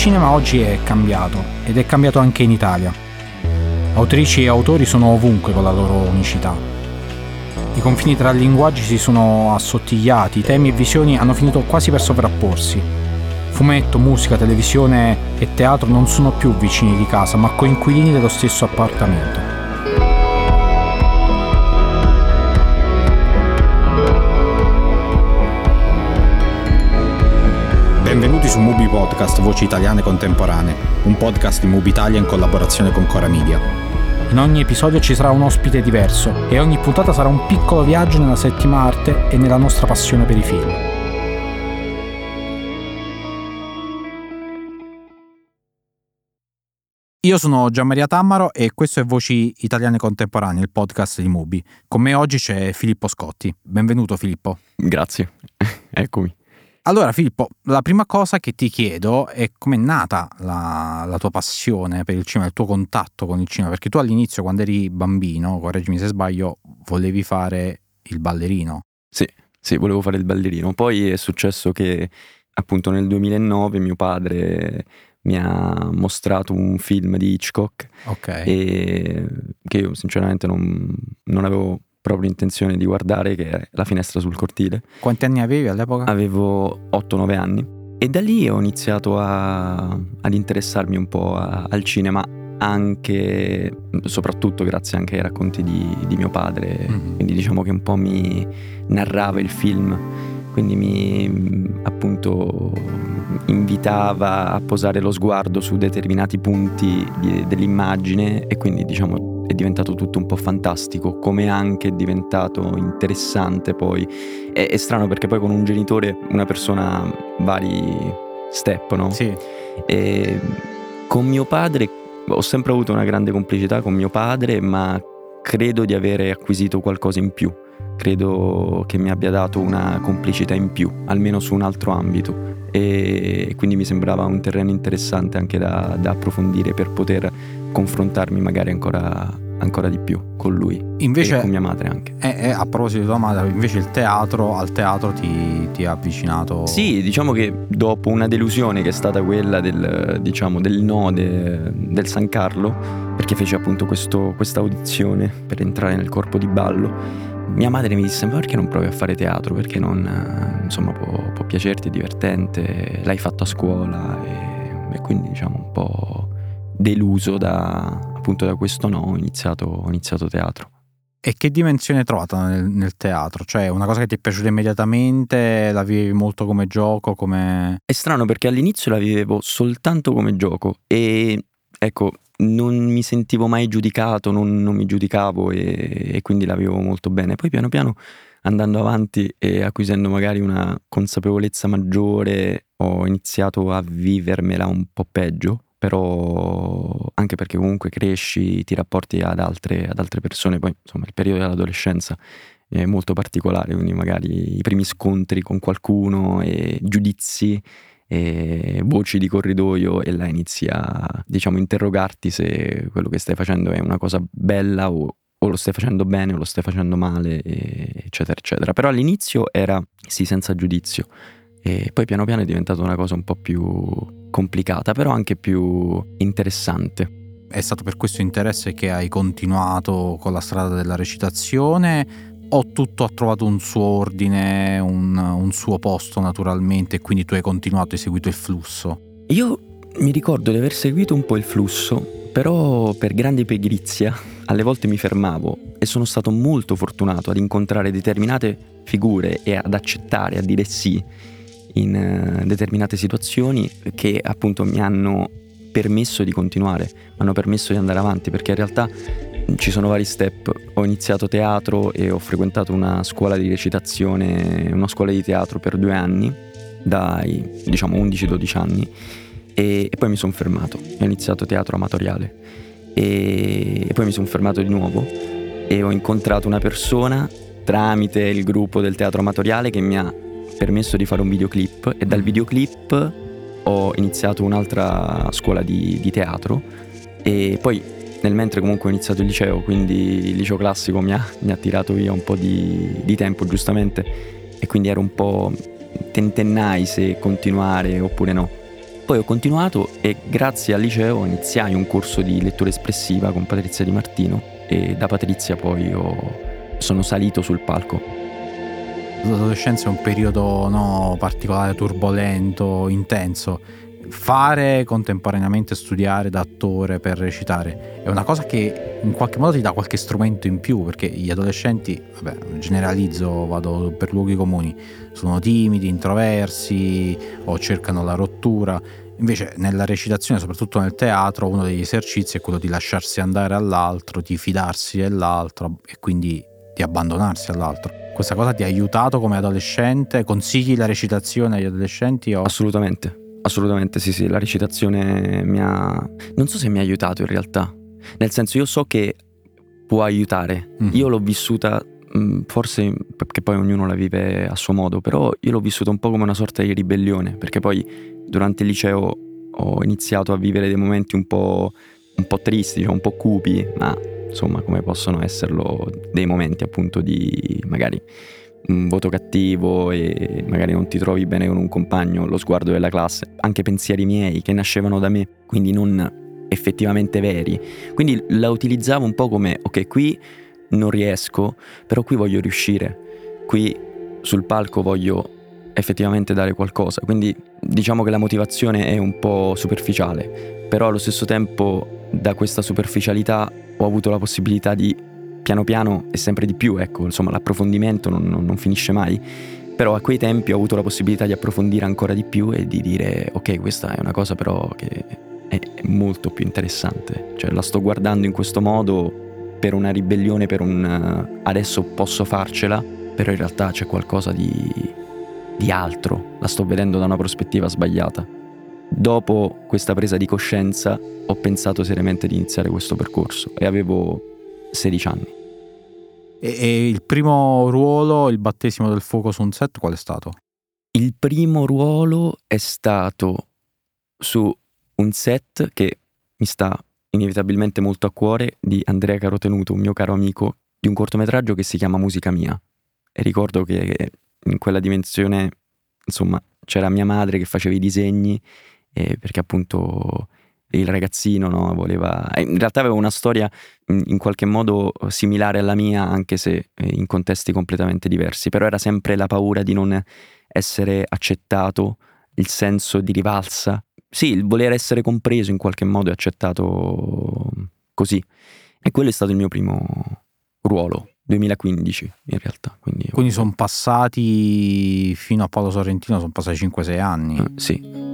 Cinema oggi è cambiato ed è cambiato anche in Italia. Autrici e autori sono ovunque con la loro unicità. I confini tra linguaggi si sono assottigliati, temi e visioni hanno finito quasi per sovrapporsi. Fumetto, musica, televisione e teatro non sono più vicini di casa, ma coinquilini dello stesso appartamento. Podcast Voci Italiane Contemporanee, un podcast di Mubi Italia in collaborazione con Cora Media. In ogni episodio ci sarà un ospite diverso e ogni puntata sarà un piccolo viaggio nella settima arte e nella nostra passione per i film. Io sono Gianmaria Tammaro e questo è Voci Italiane Contemporanee, il podcast di Mubi. Con me oggi c'è Filippo Scotti. Benvenuto Filippo. Grazie, eccomi. Allora Filippo, la prima cosa che ti chiedo è com'è nata la, la, tua passione per il cinema, il tuo contatto con il cinema, perché tu all'inizio quando eri bambino, correggimi se sbaglio, volevi fare il ballerino. Sì, sì, volevo fare il ballerino. Poi è successo che appunto nel 2009 mio padre mi ha mostrato un film di Hitchcock okay. che io sinceramente non, non avevo proprio intenzione di guardare che è la finestra sul cortile. Quanti anni avevi all'epoca? Avevo 8-9 anni e da lì ho iniziato a, ad interessarmi un po' a, al cinema anche, soprattutto grazie anche ai racconti di, di mio padre, mm-hmm. quindi diciamo che un po' mi narrava il film, quindi mi appunto invitava a posare lo sguardo su determinati punti di, dell'immagine e quindi diciamo è diventato tutto un po' fantastico, come anche è diventato interessante poi. È, è strano perché poi con un genitore una persona vari step, no? Sì. E con mio padre ho sempre avuto una grande complicità con mio padre, ma credo di avere acquisito qualcosa in più. Credo che mi abbia dato una complicità in più, almeno su un altro ambito. E quindi mi sembrava un terreno interessante anche da, da approfondire per poter confrontarmi magari ancora, ancora di più con lui invece, e con mia madre anche. Eh, eh, a proposito di tua madre, invece il teatro, al teatro ti, ti, ha avvicinato? Sì, diciamo che dopo una delusione che è stata quella del, diciamo, del no de, del San Carlo, perché feci appunto questa audizione per entrare nel corpo di ballo, mia madre mi disse ma perché non provi a fare teatro perché non insomma può, può piacerti è divertente l'hai fatto a scuola e, e quindi diciamo un po' deluso da, appunto da questo no, ho iniziato, ho iniziato teatro. E che dimensione hai trovato nel, nel, teatro? Cioè, una cosa che ti è piaciuta immediatamente, la vivevi molto come gioco, come... È strano perché all'inizio la vivevo soltanto come gioco e ecco, non mi sentivo mai giudicato, non, non mi giudicavo e, e, quindi la vivevo molto bene. Poi piano piano andando avanti e acquisendo magari una consapevolezza maggiore ho iniziato a vivermela un po' peggio però anche perché comunque cresci, ti rapporti ad altre, ad altre persone, poi insomma il periodo dell'adolescenza è molto particolare, quindi magari i primi scontri con qualcuno e giudizi e voci di corridoio e là inizi a diciamo interrogarti se quello che stai facendo è una cosa bella o, o lo stai facendo bene o lo stai facendo male eccetera eccetera. Però all'inizio era sì senza giudizio. E poi piano piano è diventata una cosa un po' più complicata, però anche più interessante. È stato per questo interesse che hai continuato con la strada della recitazione o tutto ha trovato un suo ordine, un, un suo posto naturalmente e quindi tu hai continuato, hai seguito il flusso? Io mi ricordo di aver seguito un po' il flusso, però per grande pigrizia alle volte mi fermavo e sono stato molto fortunato ad incontrare determinate figure e ad accettare, a dire sì in uh, determinate situazioni che appunto mi hanno permesso di continuare, mi hanno permesso di andare avanti perché in realtà ci sono vari step. Ho iniziato teatro e ho frequentato una scuola di recitazione, una scuola di teatro per due anni, dai diciamo 11-12 anni, e, e, poi mi sono fermato. Ho iniziato teatro amatoriale e, e poi mi sono fermato di nuovo e ho incontrato una persona tramite il gruppo del teatro amatoriale che mi ha permesso di fare un videoclip e dal videoclip ho iniziato un'altra scuola di, di teatro e poi nel mentre comunque ho iniziato il liceo, quindi il liceo classico mi ha, mi ha tirato via un po' di, di, tempo giustamente e quindi ero un po' tentennai se continuare oppure no. poi ho continuato e grazie al liceo iniziai un corso di lettura espressiva con Patrizia Di Martino e da Patrizia poi ho, sono salito sul palco. L'adolescenza è un periodo no, particolare, turbolento, intenso fare contemporaneamente studiare da attore per recitare è una cosa che in qualche modo ti dà qualche strumento in più perché gli adolescenti, vabbè, generalizzo, vado per luoghi comuni, sono timidi, introversi o cercano la rottura. Invece nella recitazione, soprattutto nel teatro, uno degli esercizi è quello di lasciarsi andare all'altro, di fidarsi dell'altro e quindi di abbandonarsi all'altro. Questa cosa ti ha aiutato come adolescente? Consigli la recitazione agli adolescenti? O... Assolutamente, Assolutamente sì, sì, la recitazione mi ha... non so se mi ha aiutato in realtà, nel senso io so che può aiutare, mm. io l'ho vissuta mm, forse perché poi ognuno la vive a suo modo, però io l'ho vissuta un po' come una sorta di ribellione, perché poi durante il liceo ho iniziato a vivere dei momenti un po', un po tristi, cioè un po' cupi, ma insomma come possono esserlo dei momenti appunto di magari un voto cattivo e magari non ti trovi bene con un compagno, lo sguardo della classe, anche pensieri miei che nascevano da me, quindi non effettivamente veri. Quindi la utilizzavo un po' come, ok, qui non riesco, però qui voglio riuscire, qui sul palco voglio effettivamente dare qualcosa. Quindi diciamo che la motivazione è un po' superficiale, però allo stesso tempo da questa superficialità ho avuto la possibilità di piano piano e sempre di più, ecco, insomma l'approfondimento non, non, non finisce mai, però a quei tempi ho avuto la possibilità di approfondire ancora di più e di dire ok questa è una cosa però che è molto più interessante, cioè la sto guardando in questo modo per una ribellione, per un adesso posso farcela, però in realtà c'è qualcosa di, di altro, la sto vedendo da una prospettiva sbagliata. Dopo questa presa di coscienza ho pensato seriamente di iniziare questo percorso e avevo 16 anni. E, e, il primo ruolo, il battesimo del fuoco su un set, qual è stato? Il primo ruolo è stato su un set che mi sta inevitabilmente molto a cuore di Andrea Carotenuto, un mio caro amico, di un cortometraggio che si chiama Musica Mia. E ricordo che in quella dimensione, insomma, c'era mia madre che faceva i disegni, eh, perché appunto il ragazzino no? voleva... Eh, in realtà aveva una storia in qualche modo similare alla mia, anche se eh, in contesti completamente diversi, però era sempre la paura di non essere accettato, il senso di rivalsa, sì, il voler essere compreso in qualche modo e accettato così. E quello è stato il mio primo ruolo, 2015 in realtà. Quindi, quindi sono passati fino a Paolo Sorrentino, sono passati 5-6 anni. Uh, sì.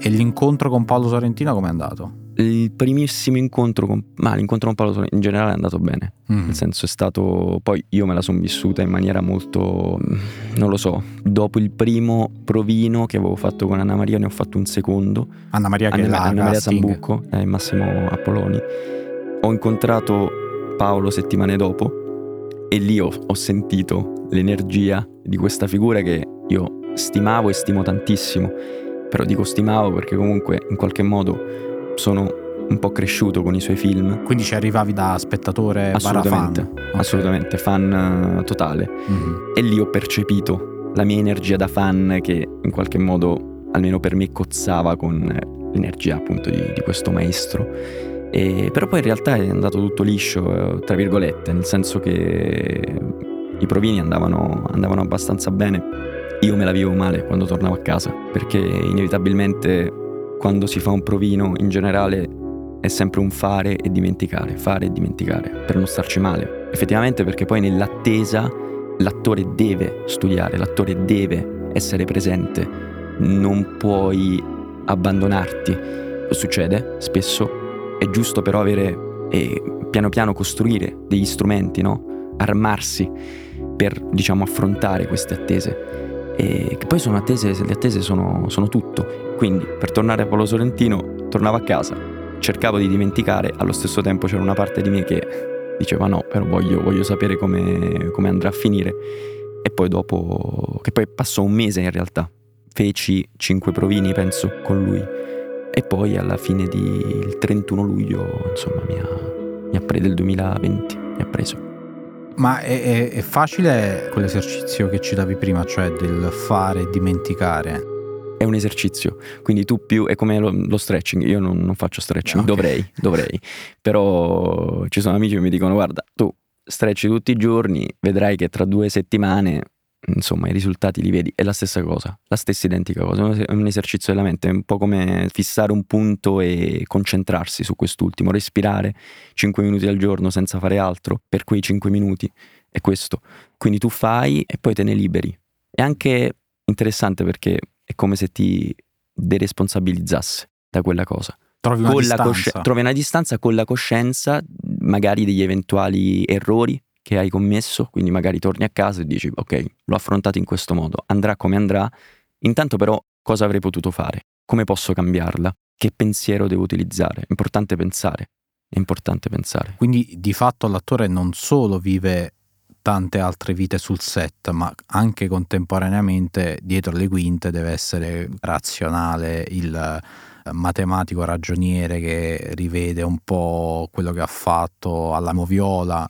E l'incontro con Paolo Sorrentino com'è andato? Il primissimo incontro con, ma l'incontro con Paolo Sorrentino in generale è andato bene, mm. nel senso è stato, poi io me la sono vissuta in maniera molto, non lo so, dopo il primo provino che avevo fatto con Anna Maria ne ho fatto un secondo. Anna Maria che Anna, è Anna Maria Sambucco e Massimo Apolloni. Ho incontrato Paolo settimane dopo e lì ho, ho sentito l'energia di questa figura che io stimavo e stimo tantissimo però dico stimavo perché comunque in qualche modo sono un po' cresciuto con i suoi film. Quindi ci arrivavi da spettatore assolutamente, fan. Okay. Assolutamente, fan uh, totale. Mm-hmm. E lì ho percepito la mia energia da fan che in qualche modo, almeno per me, cozzava con l'energia appunto di, di questo maestro. E, però poi in realtà è andato tutto liscio, eh, tra virgolette, nel senso che i provini andavano, andavano abbastanza bene io me la vivo male quando tornavo a casa, perché inevitabilmente quando si fa un provino in generale è sempre un fare e dimenticare, fare e dimenticare, per non starci male. Effettivamente perché poi nell'attesa l'attore deve studiare, l'attore deve essere presente, non puoi abbandonarti. Succede spesso, è giusto però avere e piano piano costruire degli strumenti, no? Armarsi per, diciamo, affrontare queste attese e che poi sono attese, le attese sono, sono tutto. Quindi per tornare a Paolo Sorrentino tornavo a casa, cercavo di dimenticare, allo stesso tempo c'era una parte di me che diceva no, però voglio, voglio sapere come, come, andrà a finire. E poi dopo, che poi passò un mese in realtà, feci cinque provini penso con lui. E poi alla fine del 31 luglio, insomma, mi ha, mi ha preso del 2020, mi ha preso. Ma è, è, è facile quell'esercizio che citavi prima, cioè del fare e dimenticare? è un esercizio, quindi tu più è come lo, lo stretching, io non, non faccio stretching, okay. dovrei, dovrei, però ci sono amici che mi dicono guarda tu stretchi tutti i giorni, vedrai che tra due settimane insomma i risultati li vedi, è la stessa cosa, la stessa identica cosa, è un esercizio della mente, è un po' come fissare un punto e concentrarsi su quest'ultimo, respirare 5 minuti al giorno senza fare altro per quei 5 minuti, è questo. Quindi tu fai e poi te ne liberi. È anche interessante perché è come se ti deresponsabilizzasse da quella cosa. Trovi una, distanza. Cosci- trovi una distanza con la coscienza magari degli eventuali errori che hai commesso, quindi magari torni a casa e dici ok, l'ho affrontato in questo modo, andrà come andrà, intanto però cosa avrei potuto fare? Come posso cambiarla? Che pensiero devo utilizzare? È importante pensare, è importante pensare. Quindi di fatto l'attore non solo vive tante altre vite sul set, ma anche contemporaneamente dietro le quinte deve essere razionale il eh, matematico ragioniere che rivede un po' quello che ha fatto alla moviola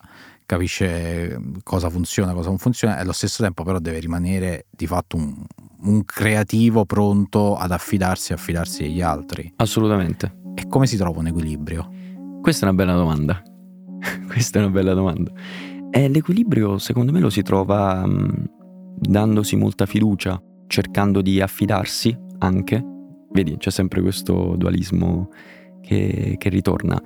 capisce cosa funziona, cosa non funziona e allo stesso tempo però deve rimanere di fatto un, un creativo pronto ad affidarsi e affidarsi agli altri. Assolutamente. E come si trova un equilibrio? Questa è una bella domanda. Questa è una bella domanda. E l'equilibrio secondo me lo si trova um, dandosi molta fiducia, cercando di affidarsi anche. Vedi, c'è sempre questo dualismo che, che ritorna.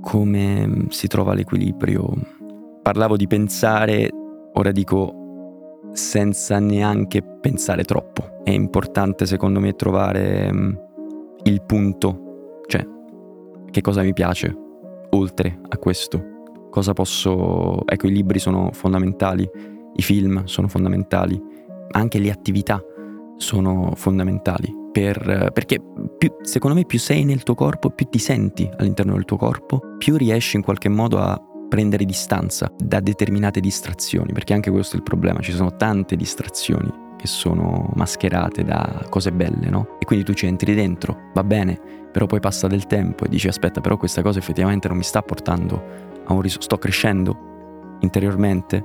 Come si trova l'equilibrio? Parlavo di pensare, ora dico senza neanche pensare troppo. È importante secondo me trovare um, il punto, cioè che cosa mi piace oltre a questo. Cosa posso... Ecco, i libri sono fondamentali, i film sono fondamentali, anche le attività sono fondamentali. Per, perché più, secondo me più sei nel tuo corpo, più ti senti all'interno del tuo corpo, più riesci in qualche modo a prendere distanza da determinate distrazioni, perché anche questo è il problema, ci sono tante distrazioni che sono mascherate da cose belle, no? E quindi tu ci entri dentro, va bene, però poi passa del tempo e dici aspetta, però questa cosa effettivamente non mi sta portando a un risultato, sto crescendo interiormente.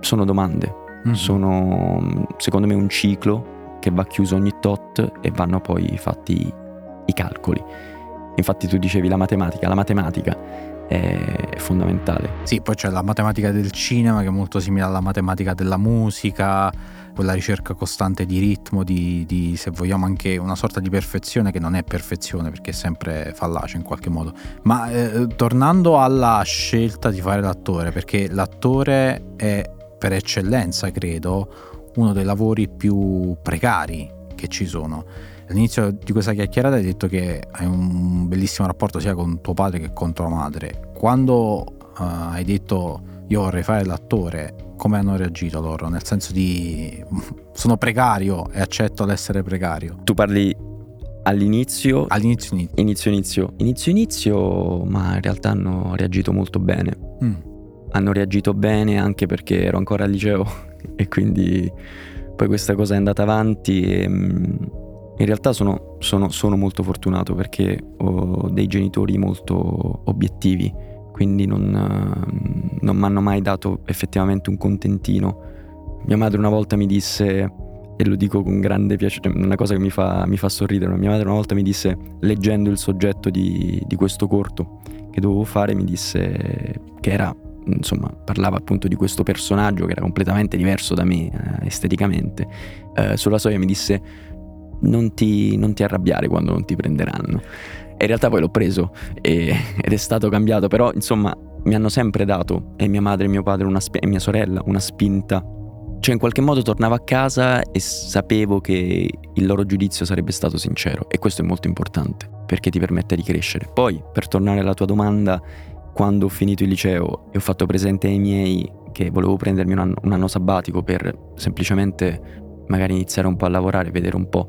Sono domande, mm-hmm. sono secondo me un ciclo che va chiuso ogni tot e vanno poi fatti i calcoli. Infatti tu dicevi la matematica, la matematica è fondamentale. Sì, poi c'è la matematica del cinema che è molto simile alla matematica della musica, quella ricerca costante di ritmo, di, di, se vogliamo anche una sorta di perfezione che non è perfezione perché è sempre fallace in qualche modo. Ma eh, tornando alla scelta di fare l'attore, perché l'attore è per eccellenza, credo, uno dei lavori più precari che ci sono all'inizio di questa chiacchierata hai detto che hai un bellissimo rapporto sia con tuo padre che con tua madre. Quando uh, hai detto io vorrei fare l'attore, come hanno reagito loro? Nel senso di sono precario e accetto l'essere precario. Tu parli all'inizio? All'inizio inizio. Inizio inizio. Inizio inizio, ma in realtà hanno reagito molto bene. Mm. Hanno reagito bene anche perché ero ancora al liceo e quindi poi questa cosa è andata avanti e mm, in realtà sono, sono, sono molto fortunato perché ho dei genitori molto obiettivi, quindi non, non mi hanno mai dato effettivamente un contentino. Mia madre una volta mi disse, e lo dico con grande piacere, una cosa che mi fa, mi fa sorridere, mia madre una volta mi disse, leggendo il soggetto di, di questo corto che dovevo fare, mi disse che era insomma, parlava appunto di questo personaggio che era completamente diverso da me eh, esteticamente. Eh, sulla soglia mi disse: non ti, non ti arrabbiare quando non ti prenderanno. E in realtà poi l'ho preso e, ed è stato cambiato, però insomma mi hanno sempre dato, e mia madre e mio padre sp- e mia sorella, una spinta. Cioè in qualche modo tornavo a casa e sapevo che il loro giudizio sarebbe stato sincero e questo è molto importante perché ti permette di crescere. Poi, per tornare alla tua domanda, quando ho finito il liceo e ho fatto presente ai miei che volevo prendermi un anno, un anno sabbatico per semplicemente magari iniziare un po' a lavorare, vedere un po'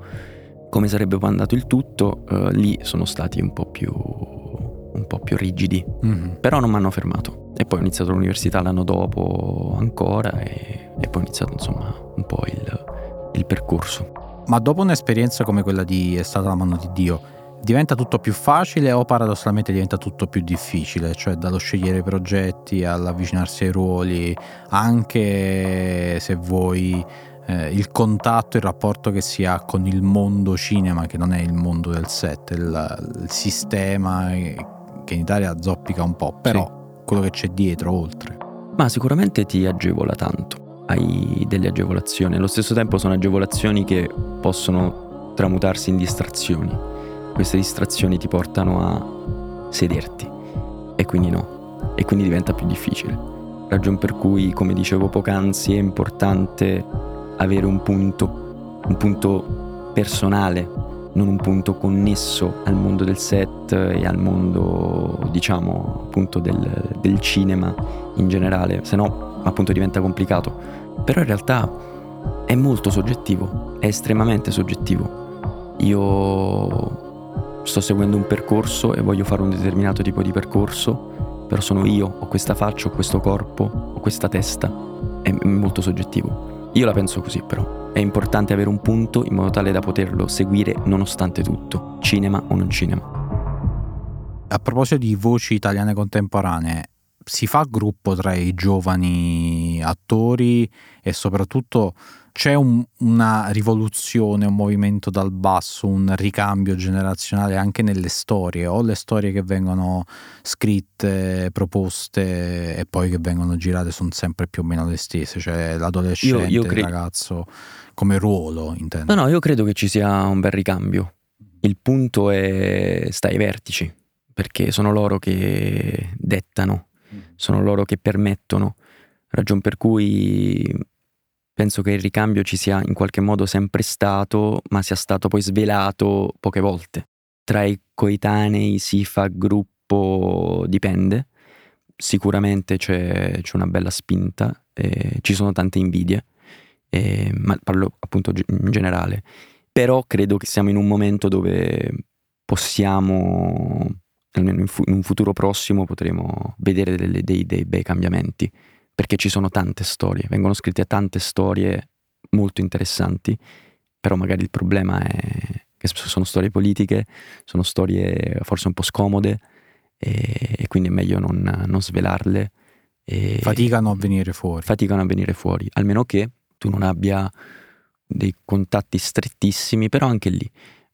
come sarebbe poi andato il tutto, eh, lì sono stati un po' più, un po più rigidi, mm-hmm. però non mi hanno fermato. E poi ho iniziato l'università l'anno dopo ancora e, e poi ho iniziato insomma un po' il, il percorso. Ma dopo un'esperienza come quella di È stata la mano di Dio, diventa tutto più facile o paradossalmente diventa tutto più difficile? Cioè dallo scegliere i progetti all'avvicinarsi ai ruoli, anche se vuoi eh, il contatto, il rapporto che si ha con il mondo cinema, che non è il mondo del set, il, il sistema che in Italia zoppica un po', però sì. quello che c'è dietro, oltre. Ma sicuramente ti agevola tanto, hai delle agevolazioni, allo stesso tempo sono agevolazioni che possono tramutarsi in distrazioni. Queste distrazioni ti portano a sederti e quindi no, e quindi diventa più difficile. Ragion per cui, come dicevo poc'anzi, è importante avere un punto, un punto personale, non un punto connesso al mondo del set e al mondo, diciamo, appunto del, del cinema in generale, se no appunto diventa complicato. Però in realtà è molto soggettivo, è estremamente soggettivo. Io sto seguendo un percorso e voglio fare un determinato tipo di percorso, però sono io, ho questa faccia, ho questo corpo, ho questa testa, è molto soggettivo. Io la penso così però. È importante avere un punto in modo tale da poterlo seguire nonostante tutto, cinema o non cinema. A proposito di voci italiane contemporanee, si fa gruppo tra i giovani attori e soprattutto c'è un, una rivoluzione, un movimento dal basso, un ricambio generazionale anche nelle storie, o le storie che vengono scritte, proposte e poi che vengono girate sono sempre più o meno le stesse, cioè l'adolescente, io, io cre- il ragazzo come ruolo, intendo. No, no, io credo che ci sia un bel ricambio. Il punto è sta ai vertici, perché sono loro che dettano, sono loro che permettono, ragion per cui penso che il ricambio ci sia in qualche modo sempre stato, ma sia stato poi svelato poche volte. Tra i coetanei si fa gruppo, dipende. Sicuramente c'è, c'è una bella spinta, eh, ci sono tante invidie, eh, ma parlo appunto in generale. Però credo che siamo in un momento dove possiamo, almeno in, fu- in un futuro prossimo, potremo vedere delle, dei, dei bei cambiamenti perché ci sono tante storie, vengono scritte tante storie molto interessanti, però magari il problema è che sono storie politiche, sono storie forse un po' scomode e, e quindi è meglio non, non svelarle. faticano a venire fuori. Faticano a venire fuori, almeno che tu non abbia dei contatti strettissimi, però anche lì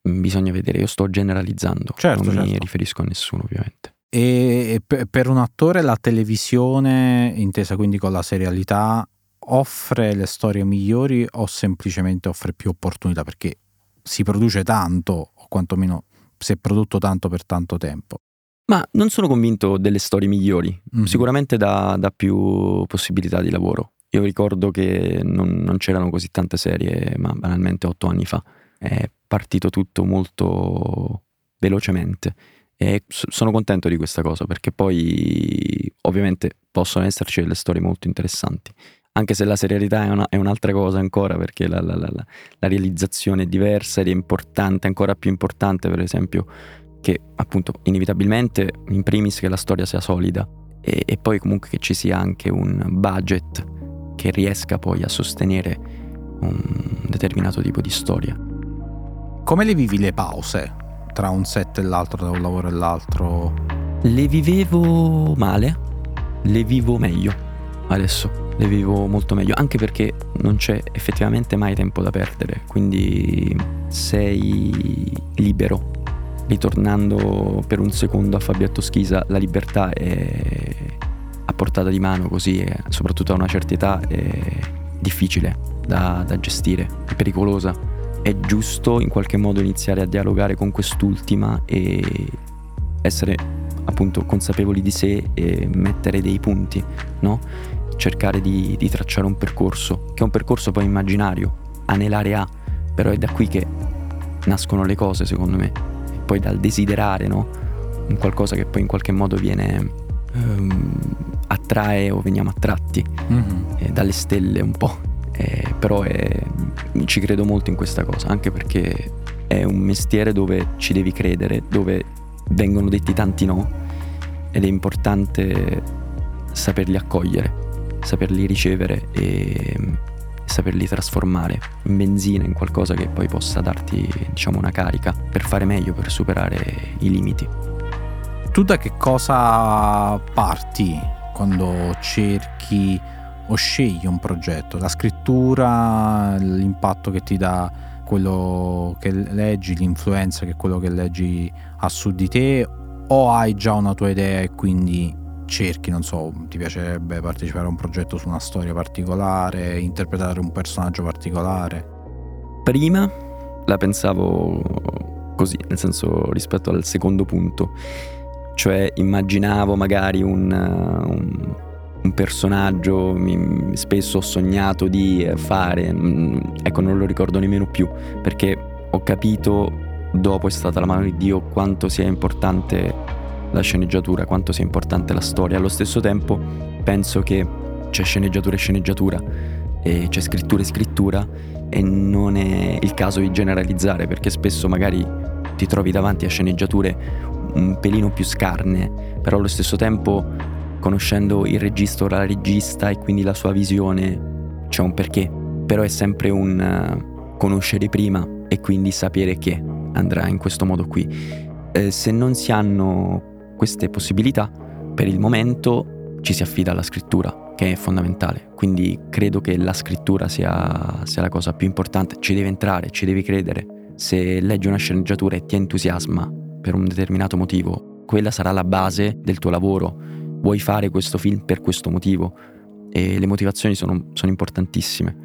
mm, bisogna vedere, io sto generalizzando, certo, non certo. mi riferisco a nessuno ovviamente. E per un attore la televisione, intesa quindi con la serialità, offre le storie migliori o semplicemente offre più opportunità? Perché si produce tanto, o quantomeno si è prodotto tanto per tanto tempo. Ma non sono convinto delle storie migliori, mm. sicuramente dà, dà, più possibilità di lavoro. Io ricordo che non, non c'erano così tante serie, ma banalmente otto anni fa. È partito tutto molto velocemente e sono contento di questa cosa perché poi ovviamente possono esserci delle storie molto interessanti. Anche se la serialità è, una, è un'altra cosa ancora perché la, la, la, la, realizzazione è diversa ed è importante, ancora più importante per esempio che appunto inevitabilmente in primis che la storia sia solida e, e poi comunque che ci sia anche un budget che riesca poi a sostenere un determinato tipo di storia. Come le vivi le pause? Tra un set e l'altro, tra un lavoro e l'altro? Le vivevo male, le vivo meglio adesso, le vivo molto meglio, anche perché non c'è effettivamente mai tempo da perdere, quindi sei libero. Ritornando per un secondo a Fabietto Schisa, la libertà è a portata di mano così, soprattutto a una certa età, è difficile da, da gestire, è pericolosa è giusto in qualche modo iniziare a dialogare con quest'ultima e essere appunto consapevoli di sé e mettere dei punti, no? Cercare di, di tracciare un percorso, che è un percorso poi immaginario, anelare a, però è da qui che nascono le cose secondo me, poi dal desiderare, no? Un qualcosa che poi in qualche modo viene um, attrae o veniamo attratti mm-hmm. eh, dalle stelle un po', eh, però è, ci credo molto in questa cosa, anche perché è un mestiere dove ci devi credere, dove vengono detti tanti no ed è importante saperli accogliere, saperli ricevere e saperli trasformare in benzina, in qualcosa che poi possa darti, diciamo, una carica per fare meglio, per superare i limiti. Tu da che cosa parti quando cerchi o scegli un progetto? La scrittura, l'impatto che ti dà quello che leggi, l'influenza che quello che leggi ha su di te o hai già una tua idea e quindi cerchi, non so, ti piacerebbe partecipare a un progetto su una storia particolare, interpretare un personaggio particolare? Prima la pensavo così, nel senso rispetto al secondo punto, cioè immaginavo magari un, un, un personaggio, mi, spesso ho sognato di fare, mm, ecco non lo ricordo nemmeno più, perché ho capito dopo è stata la mano di Dio quanto sia importante la sceneggiatura, quanto sia importante la storia. Allo stesso tempo penso che c'è sceneggiatura e sceneggiatura, e c'è scrittura e scrittura e non è il caso di generalizzare perché spesso magari ti trovi davanti a sceneggiature un pelino più scarne, però allo stesso tempo conoscendo il regista o la regista e quindi la sua visione c'è un perché, però è sempre un uh, conoscere prima e quindi sapere che andrà in questo modo qui. Eh, se non si hanno queste possibilità, per il momento ci si affida alla scrittura, che è fondamentale. Quindi credo che la scrittura sia, sia la cosa più importante, ci devi entrare, ci devi credere. Se leggi una sceneggiatura e ti entusiasma per un determinato motivo, quella sarà la base del tuo lavoro. Vuoi fare questo film per questo motivo e le motivazioni sono, sono importantissime,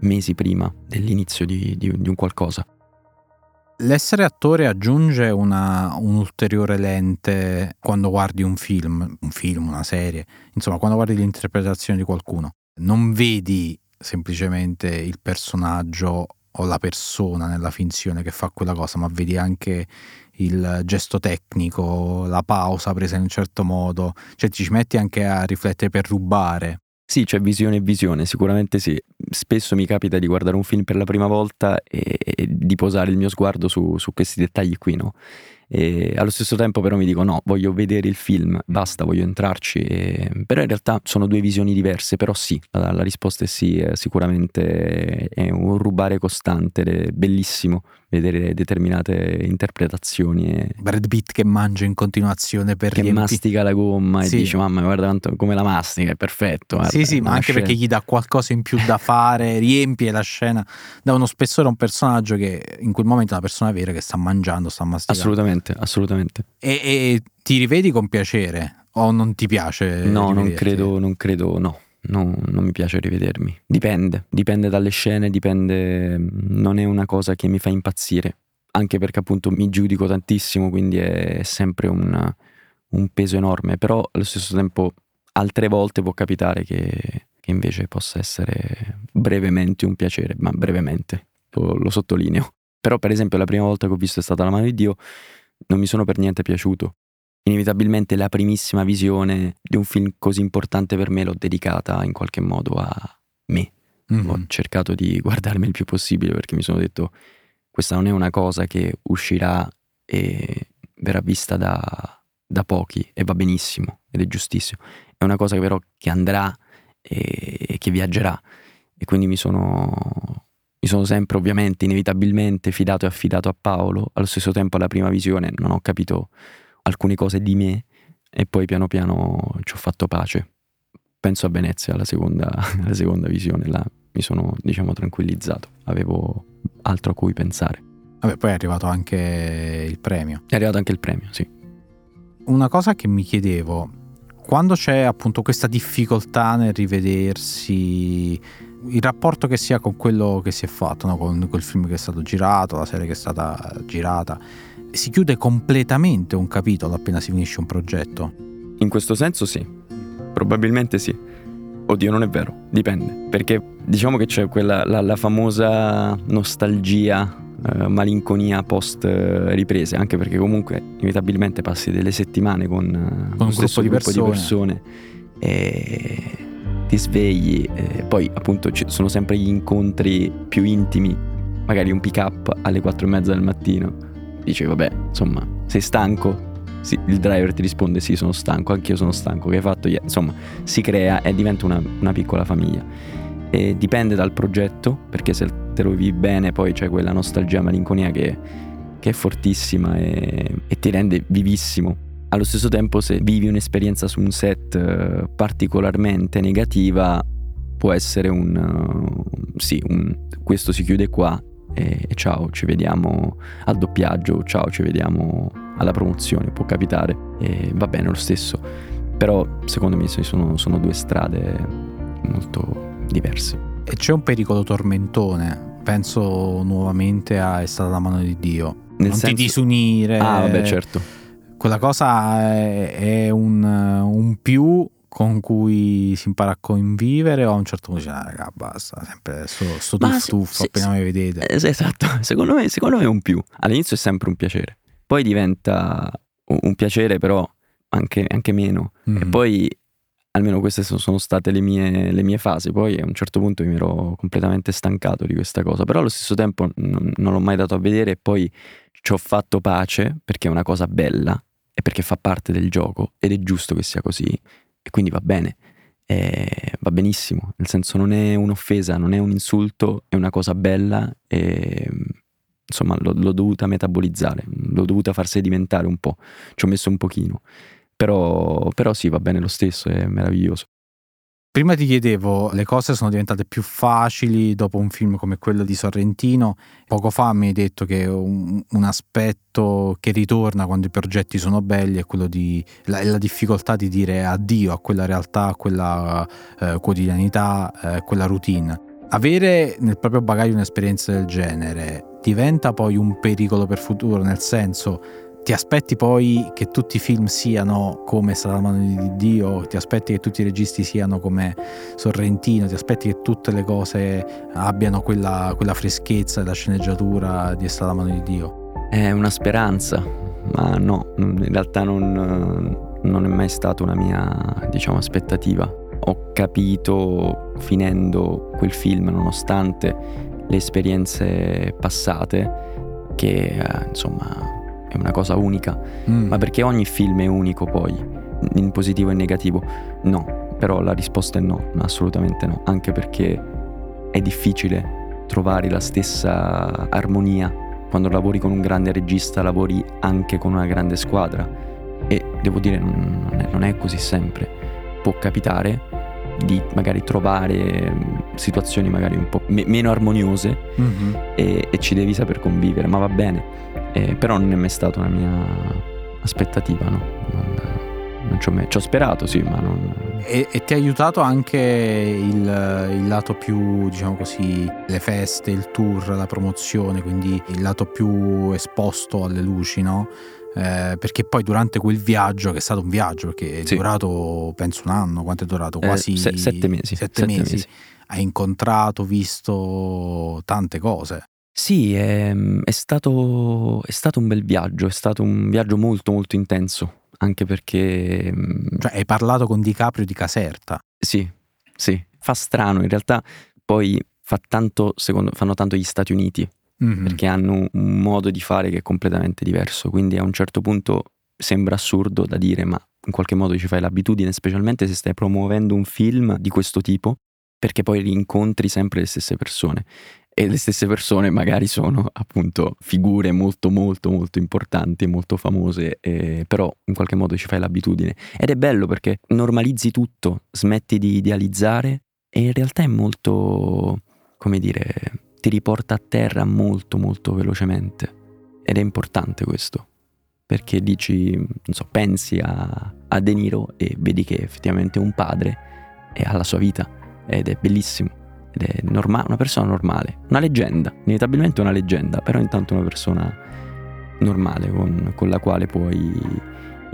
mesi prima dell'inizio di, di, di un qualcosa. L'essere attore aggiunge una, un'ulteriore lente quando guardi un film, un film, una serie, insomma quando guardi l'interpretazione di qualcuno. Non vedi semplicemente il personaggio o la persona nella finzione che fa quella cosa, ma vedi anche il gesto tecnico, la pausa presa in un certo modo, cioè ti ci metti anche a riflettere per rubare sì, c'è visione e visione, sicuramente sì. Spesso mi capita di guardare un film per la prima volta e, e di posare il mio sguardo su, su questi dettagli qui, no? E allo stesso tempo però mi dico no, voglio vedere il film, basta, voglio entrarci. E... Però in realtà sono due visioni diverse, però sì, la, la risposta è sì, è sicuramente è un rubare costante, è bellissimo vedere determinate interpretazioni. E... Brad Pitt che mangia in continuazione per Che riempi... mastica la gomma sì. e dice mamma guarda tanto come la mastica, è perfetto. Guarda, sì sì, ma anche scena. perché gli dà qualcosa in più da fare, riempie la scena, dà uno spessore a un personaggio che in quel momento è una persona vera che sta mangiando, sta masticando. Assolutamente, assolutamente. E, e ti rivedi con piacere o non ti piace? No, non credo, non credo, no. No, non mi piace rivedermi. Dipende, dipende dalle scene, dipende. Non è una cosa che mi fa impazzire. Anche perché appunto mi giudico tantissimo, quindi è sempre un, un peso enorme. Però allo stesso tempo, altre volte può capitare che, che invece possa essere brevemente un piacere, ma brevemente, lo sottolineo. Però, per esempio, la prima volta che ho visto è stata La mano di Dio, non mi sono per niente piaciuto. Inevitabilmente la primissima visione di un film così importante per me l'ho dedicata in qualche modo a me. Mm-hmm. Ho cercato di guardarmi il più possibile perché mi sono detto questa non è una cosa che uscirà e verrà vista da, da pochi e va benissimo ed è giustissimo. È una cosa però che andrà e, e che viaggerà e quindi mi sono mi sono sempre ovviamente inevitabilmente fidato e affidato a Paolo, allo stesso tempo alla prima visione non ho capito alcune cose di me e poi piano piano ci ho fatto pace. Penso a Venezia, alla seconda, alla seconda visione, là mi sono diciamo tranquillizzato, avevo altro a cui pensare. Vabbè, poi è arrivato anche il premio. È arrivato anche il premio, sì. Una cosa che mi chiedevo, quando c'è appunto questa difficoltà nel rivedersi il rapporto che si ha con quello che si è fatto, no? con quel film che è stato girato, la serie che è stata girata, si chiude completamente un capitolo appena si finisce un progetto. In questo senso sì, probabilmente sì. Oddio, non è vero, dipende, perché diciamo che c'è quella, la, la famosa nostalgia, eh, malinconia post eh, riprese, anche perché comunque inevitabilmente passi delle settimane con, eh, con un gruppo, di, gruppo persone. di persone e ti svegli, e poi appunto ci sono sempre gli incontri più intimi, magari un pick up alle quattro e mezza del mattino, dici vabbè insomma sei stanco? Sì, il driver ti risponde sì sono stanco, anch'io sono stanco, che hai fatto? Yeah. Insomma si crea e diventa una, una piccola famiglia. E dipende dal progetto, perché se te lo vivi bene poi c'è quella nostalgia malinconia che, che è fortissima e, e ti rende vivissimo allo stesso tempo se vivi un'esperienza su un set eh, particolarmente negativa può essere un... Uh, sì, un, questo si chiude qua e, e, ciao, ci vediamo al doppiaggio, ciao, ci vediamo alla promozione, può capitare e va bene lo stesso. Però secondo me sono, sono due strade molto diverse. E c'è un pericolo tormentone, penso nuovamente a È stata la mano di Dio. Nel non senso... ti disunire. Ah, vabbè, certo. Quella cosa è, è un, un più con cui si impara a convivere o a un certo punto dice ah, raga basta sempre sto, sto tuffo se, appena se, mi vedete. Esatto secondo me, secondo me è un più. All'inizio è sempre un piacere poi diventa un, piacere però anche, anche meno. Mm-hmm. e poi almeno queste sono state le mie, le mie, fasi poi a un certo punto mi ero completamente stancato di questa cosa però allo stesso tempo non, non l'ho mai dato a vedere e poi ci ho fatto pace perché è una cosa bella e perché fa parte del gioco ed è giusto che sia così e quindi va bene, eh, va benissimo, nel senso non è un'offesa, non è un insulto, è una cosa bella e insomma l'ho, l'ho dovuta metabolizzare, l'ho dovuta far sedimentare un po', ci ho messo un pochino, però, però sì, va bene lo stesso, è meraviglioso. Prima ti chiedevo, le cose sono diventate più facili dopo un film come quello di Sorrentino. Poco fa mi hai detto che un, un aspetto che ritorna quando i progetti sono belli è quello di la, la difficoltà di dire addio a quella realtà, a quella eh, quotidianità, eh, quella routine. Avere nel proprio bagaglio un'esperienza del genere diventa poi un pericolo per futuro, nel senso ti aspetti poi che tutti i film siano come Sarà la mano di Dio, ti aspetti che tutti i registi siano come Sorrentino, ti aspetti che tutte le cose abbiano quella, quella freschezza della sceneggiatura di Sarà la mano di Dio? È una speranza, ma no, in realtà non, non è mai stata una mia, diciamo, aspettativa. Ho capito finendo quel film, nonostante le esperienze passate, che eh, insomma è una cosa unica, mm. ma perché ogni film è unico poi, in positivo e negativo? No, però la risposta è no, assolutamente no, anche perché è difficile trovare la stessa armonia quando lavori con un grande regista, lavori anche con una grande squadra e devo dire non è, non è così sempre, può capitare di magari trovare situazioni magari un po' me- meno armoniose mm-hmm. e, e ci devi saper convivere, ma va bene eh, però non è mai stata una mia aspettativa, no? Non, non ci, ho mai, ci ho sperato, sì, ma non... E, e ti ha aiutato anche il, il, lato più, diciamo così, le feste, il tour, la promozione, quindi il lato più esposto alle luci, no? Eh, perché poi durante quel viaggio, che è stato un viaggio, perché è sì. durato penso un anno, quanto è durato? Eh, Quasi eh, se, sette mesi. Sette, sette mesi. mesi. Hai incontrato, visto tante cose. Sì, è, ehm, è stato, è stato un bel viaggio, è stato un viaggio molto molto intenso, anche perché... Mm, cioè hai parlato con DiCaprio di Caserta. Sì, sì, fa strano, in realtà poi fa tanto, secondo, fanno tanto gli Stati Uniti, mm-hmm. perché hanno un modo di fare che è completamente diverso, quindi a un certo punto sembra assurdo da dire, ma in qualche modo ci fai l'abitudine, specialmente se stai promuovendo un film di questo tipo, perché poi rincontri sempre le stesse persone e le stesse persone magari sono appunto figure molto molto molto importanti, molto famose, eh, però in qualche modo ci fai l'abitudine. Ed è bello perché normalizzi tutto, smetti di idealizzare e in realtà è molto, come dire, ti riporta a terra molto molto velocemente. Ed è importante questo, perché dici, non so, pensi a, a De Niro e vedi che effettivamente è un padre e ha la sua vita ed è bellissimo ed è norma- una persona normale, una leggenda, inevitabilmente una leggenda, però intanto una persona normale con, con la quale puoi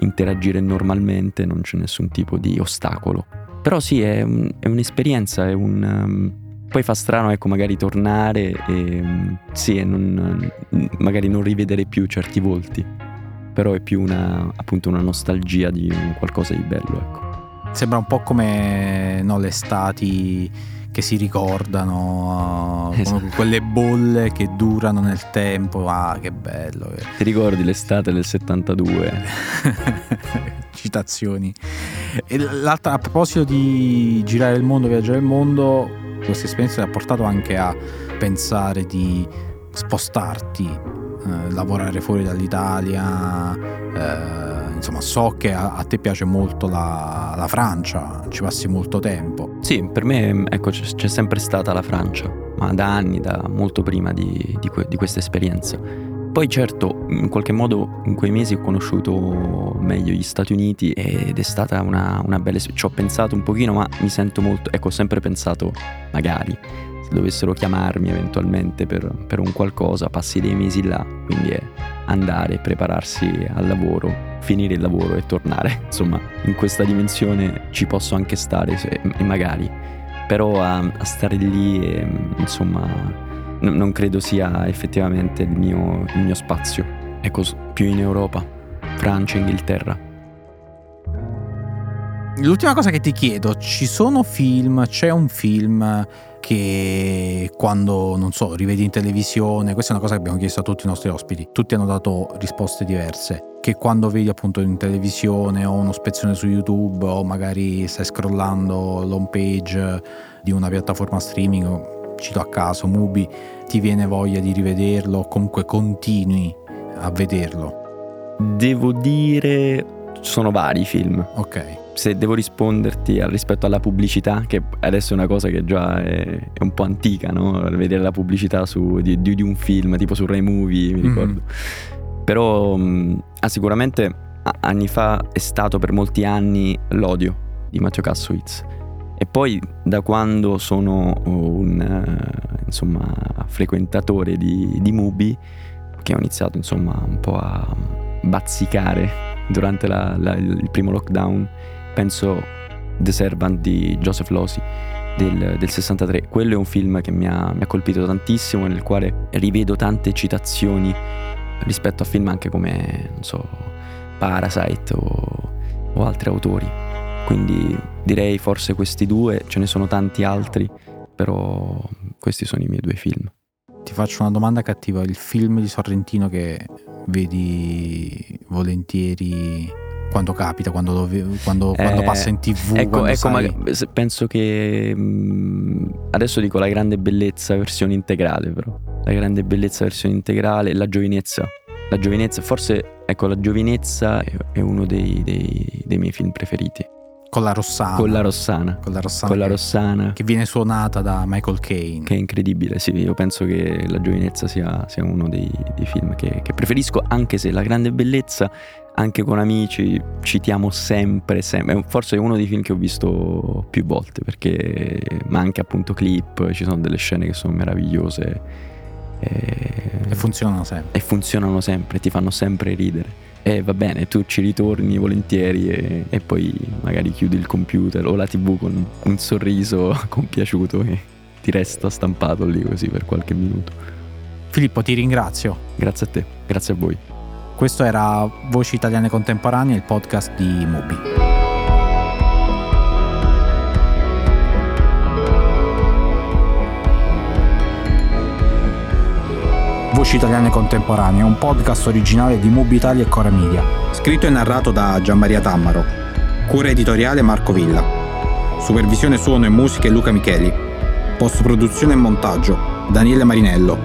interagire normalmente, non c'è nessun tipo di ostacolo. Però sì, è, un, è un'esperienza, è un... Um, poi fa strano, ecco, magari tornare e um, sì, e non, magari non rivedere più certi volti, però è più una, appunto una nostalgia di un qualcosa di bello, ecco. Sembra un po' come no, le estati che si ricordano, esatto. quelle bolle che durano nel tempo. Ah, che bello! Ti ricordi l'estate del 72? Citazioni. E l'altra, a proposito di girare il mondo, viaggiare il mondo, questa esperienza ti ha portato anche a pensare di spostarti eh, lavorare fuori dall'Italia, eh, insomma so che a, a, te piace molto la, la, Francia, ci passi molto tempo. Sì, per me ecco, c'è, c'è sempre stata la Francia, ma da anni, da molto prima di, di, di questa esperienza. Poi certo, in qualche modo in quei mesi ho conosciuto meglio gli Stati Uniti ed è stata una, una bella esperienza. Ci ho pensato un pochino, ma mi sento molto... Ecco, ho sempre pensato, magari, se dovessero chiamarmi eventualmente per, per un qualcosa, passi dei mesi là, quindi è andare, prepararsi al lavoro, finire il lavoro e tornare. Insomma, in questa dimensione ci posso anche stare, se, magari. Però a, a stare lì, e, insomma n- non credo sia effettivamente il mio, il mio spazio. Ecco, più in Europa, Francia, Inghilterra. L'ultima cosa che ti chiedo, ci sono film, c'è un film che quando, non so, rivedi in televisione, questa è una cosa che abbiamo chiesto a tutti i nostri ospiti, tutti hanno dato risposte diverse, che quando vedi appunto in televisione o uno spezzone su YouTube o magari stai scrollando l'home page di una piattaforma streaming cito a caso Mubi, ti viene voglia di rivederlo o comunque continui a vederlo? Devo dire, sono vari film. Ok. Se devo risponderti rispetto alla pubblicità, che adesso è una cosa che già è, è un po' antica, no? Vedere la pubblicità su, di, di, un film, tipo su Rai Movie, mi mhm. ricordo. Mm-hmm. Però mh, ah, sicuramente anni fa è stato per molti anni L'odio di Matteo Kassowitz e poi da quando sono un uh, insomma, frequentatore di, di Mubi, che ho iniziato insomma un po' a bazzicare durante la, la, il primo lockdown, penso The Servant di Joseph Losi del, del 63. Quello è un film che mi ha, mi ha colpito tantissimo, nel quale rivedo tante citazioni rispetto a film anche come, non so, Parasite o, o altri autori. Quindi direi forse questi due, ce ne sono tanti altri, però questi sono i miei due film. Ti faccio una domanda cattiva, il film di Sorrentino che vedi volentieri quando capita, quando, quando, eh, quando passa in tv. Ecco, ecco ma penso che mm, adesso dico la grande bellezza versione integrale, però. La grande bellezza versione integrale, la giovinezza. La giovinezza, forse ecco, la giovinezza è uno dei, dei, dei miei film preferiti. Con la Rossana. Con la Rossana. Con la Rossana. Con la Rossana. Che viene suonata da Michael Caine. Che è incredibile, sì. Io penso che La giovinezza sia, sia uno dei, dei film che, che, preferisco, anche se La grande bellezza, anche con amici, citiamo sempre, sempre. Forse è uno dei film che ho visto più volte, perché... Ma anche appunto clip, ci sono delle scene che sono meravigliose. E, e funzionano sempre. E funzionano sempre, ti fanno sempre ridere e va bene, tu ci ritorni volentieri e, e, poi magari chiudi il computer o la tv con un sorriso compiaciuto che ti resta stampato lì così per qualche minuto. Filippo, ti ringrazio. Grazie a te, grazie a voi. Questo era Voci Italiane Contemporanee, il podcast di Mubi. Voci Italiane Contemporanee, un podcast originale di Mubi Italia e Core Media. Scritto e narrato da Gianmaria Tammaro. Cura editoriale Marco Villa. Supervisione suono e musiche Luca Micheli. Post produzione e montaggio Daniele Marinello.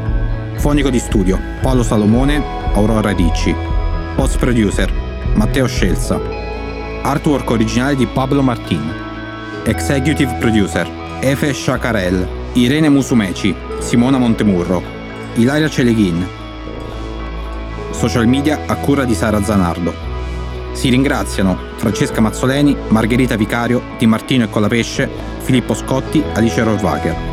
Fonico di studio Paolo Salomone, Aurora Ricci. Post producer Matteo Scelsa. Artwork originale di Pablo Martin. Executive producer Efe Sciacarel, Irene Musumeci, Simona Montemurro. Ilaria Celeghin. Social media a cura di Sara Zanardo. Si ringraziano Francesca Mazzoleni, Margherita Vicario, Di Martino e Colapesce, Filippo Scotti, Alice Rohrwacher.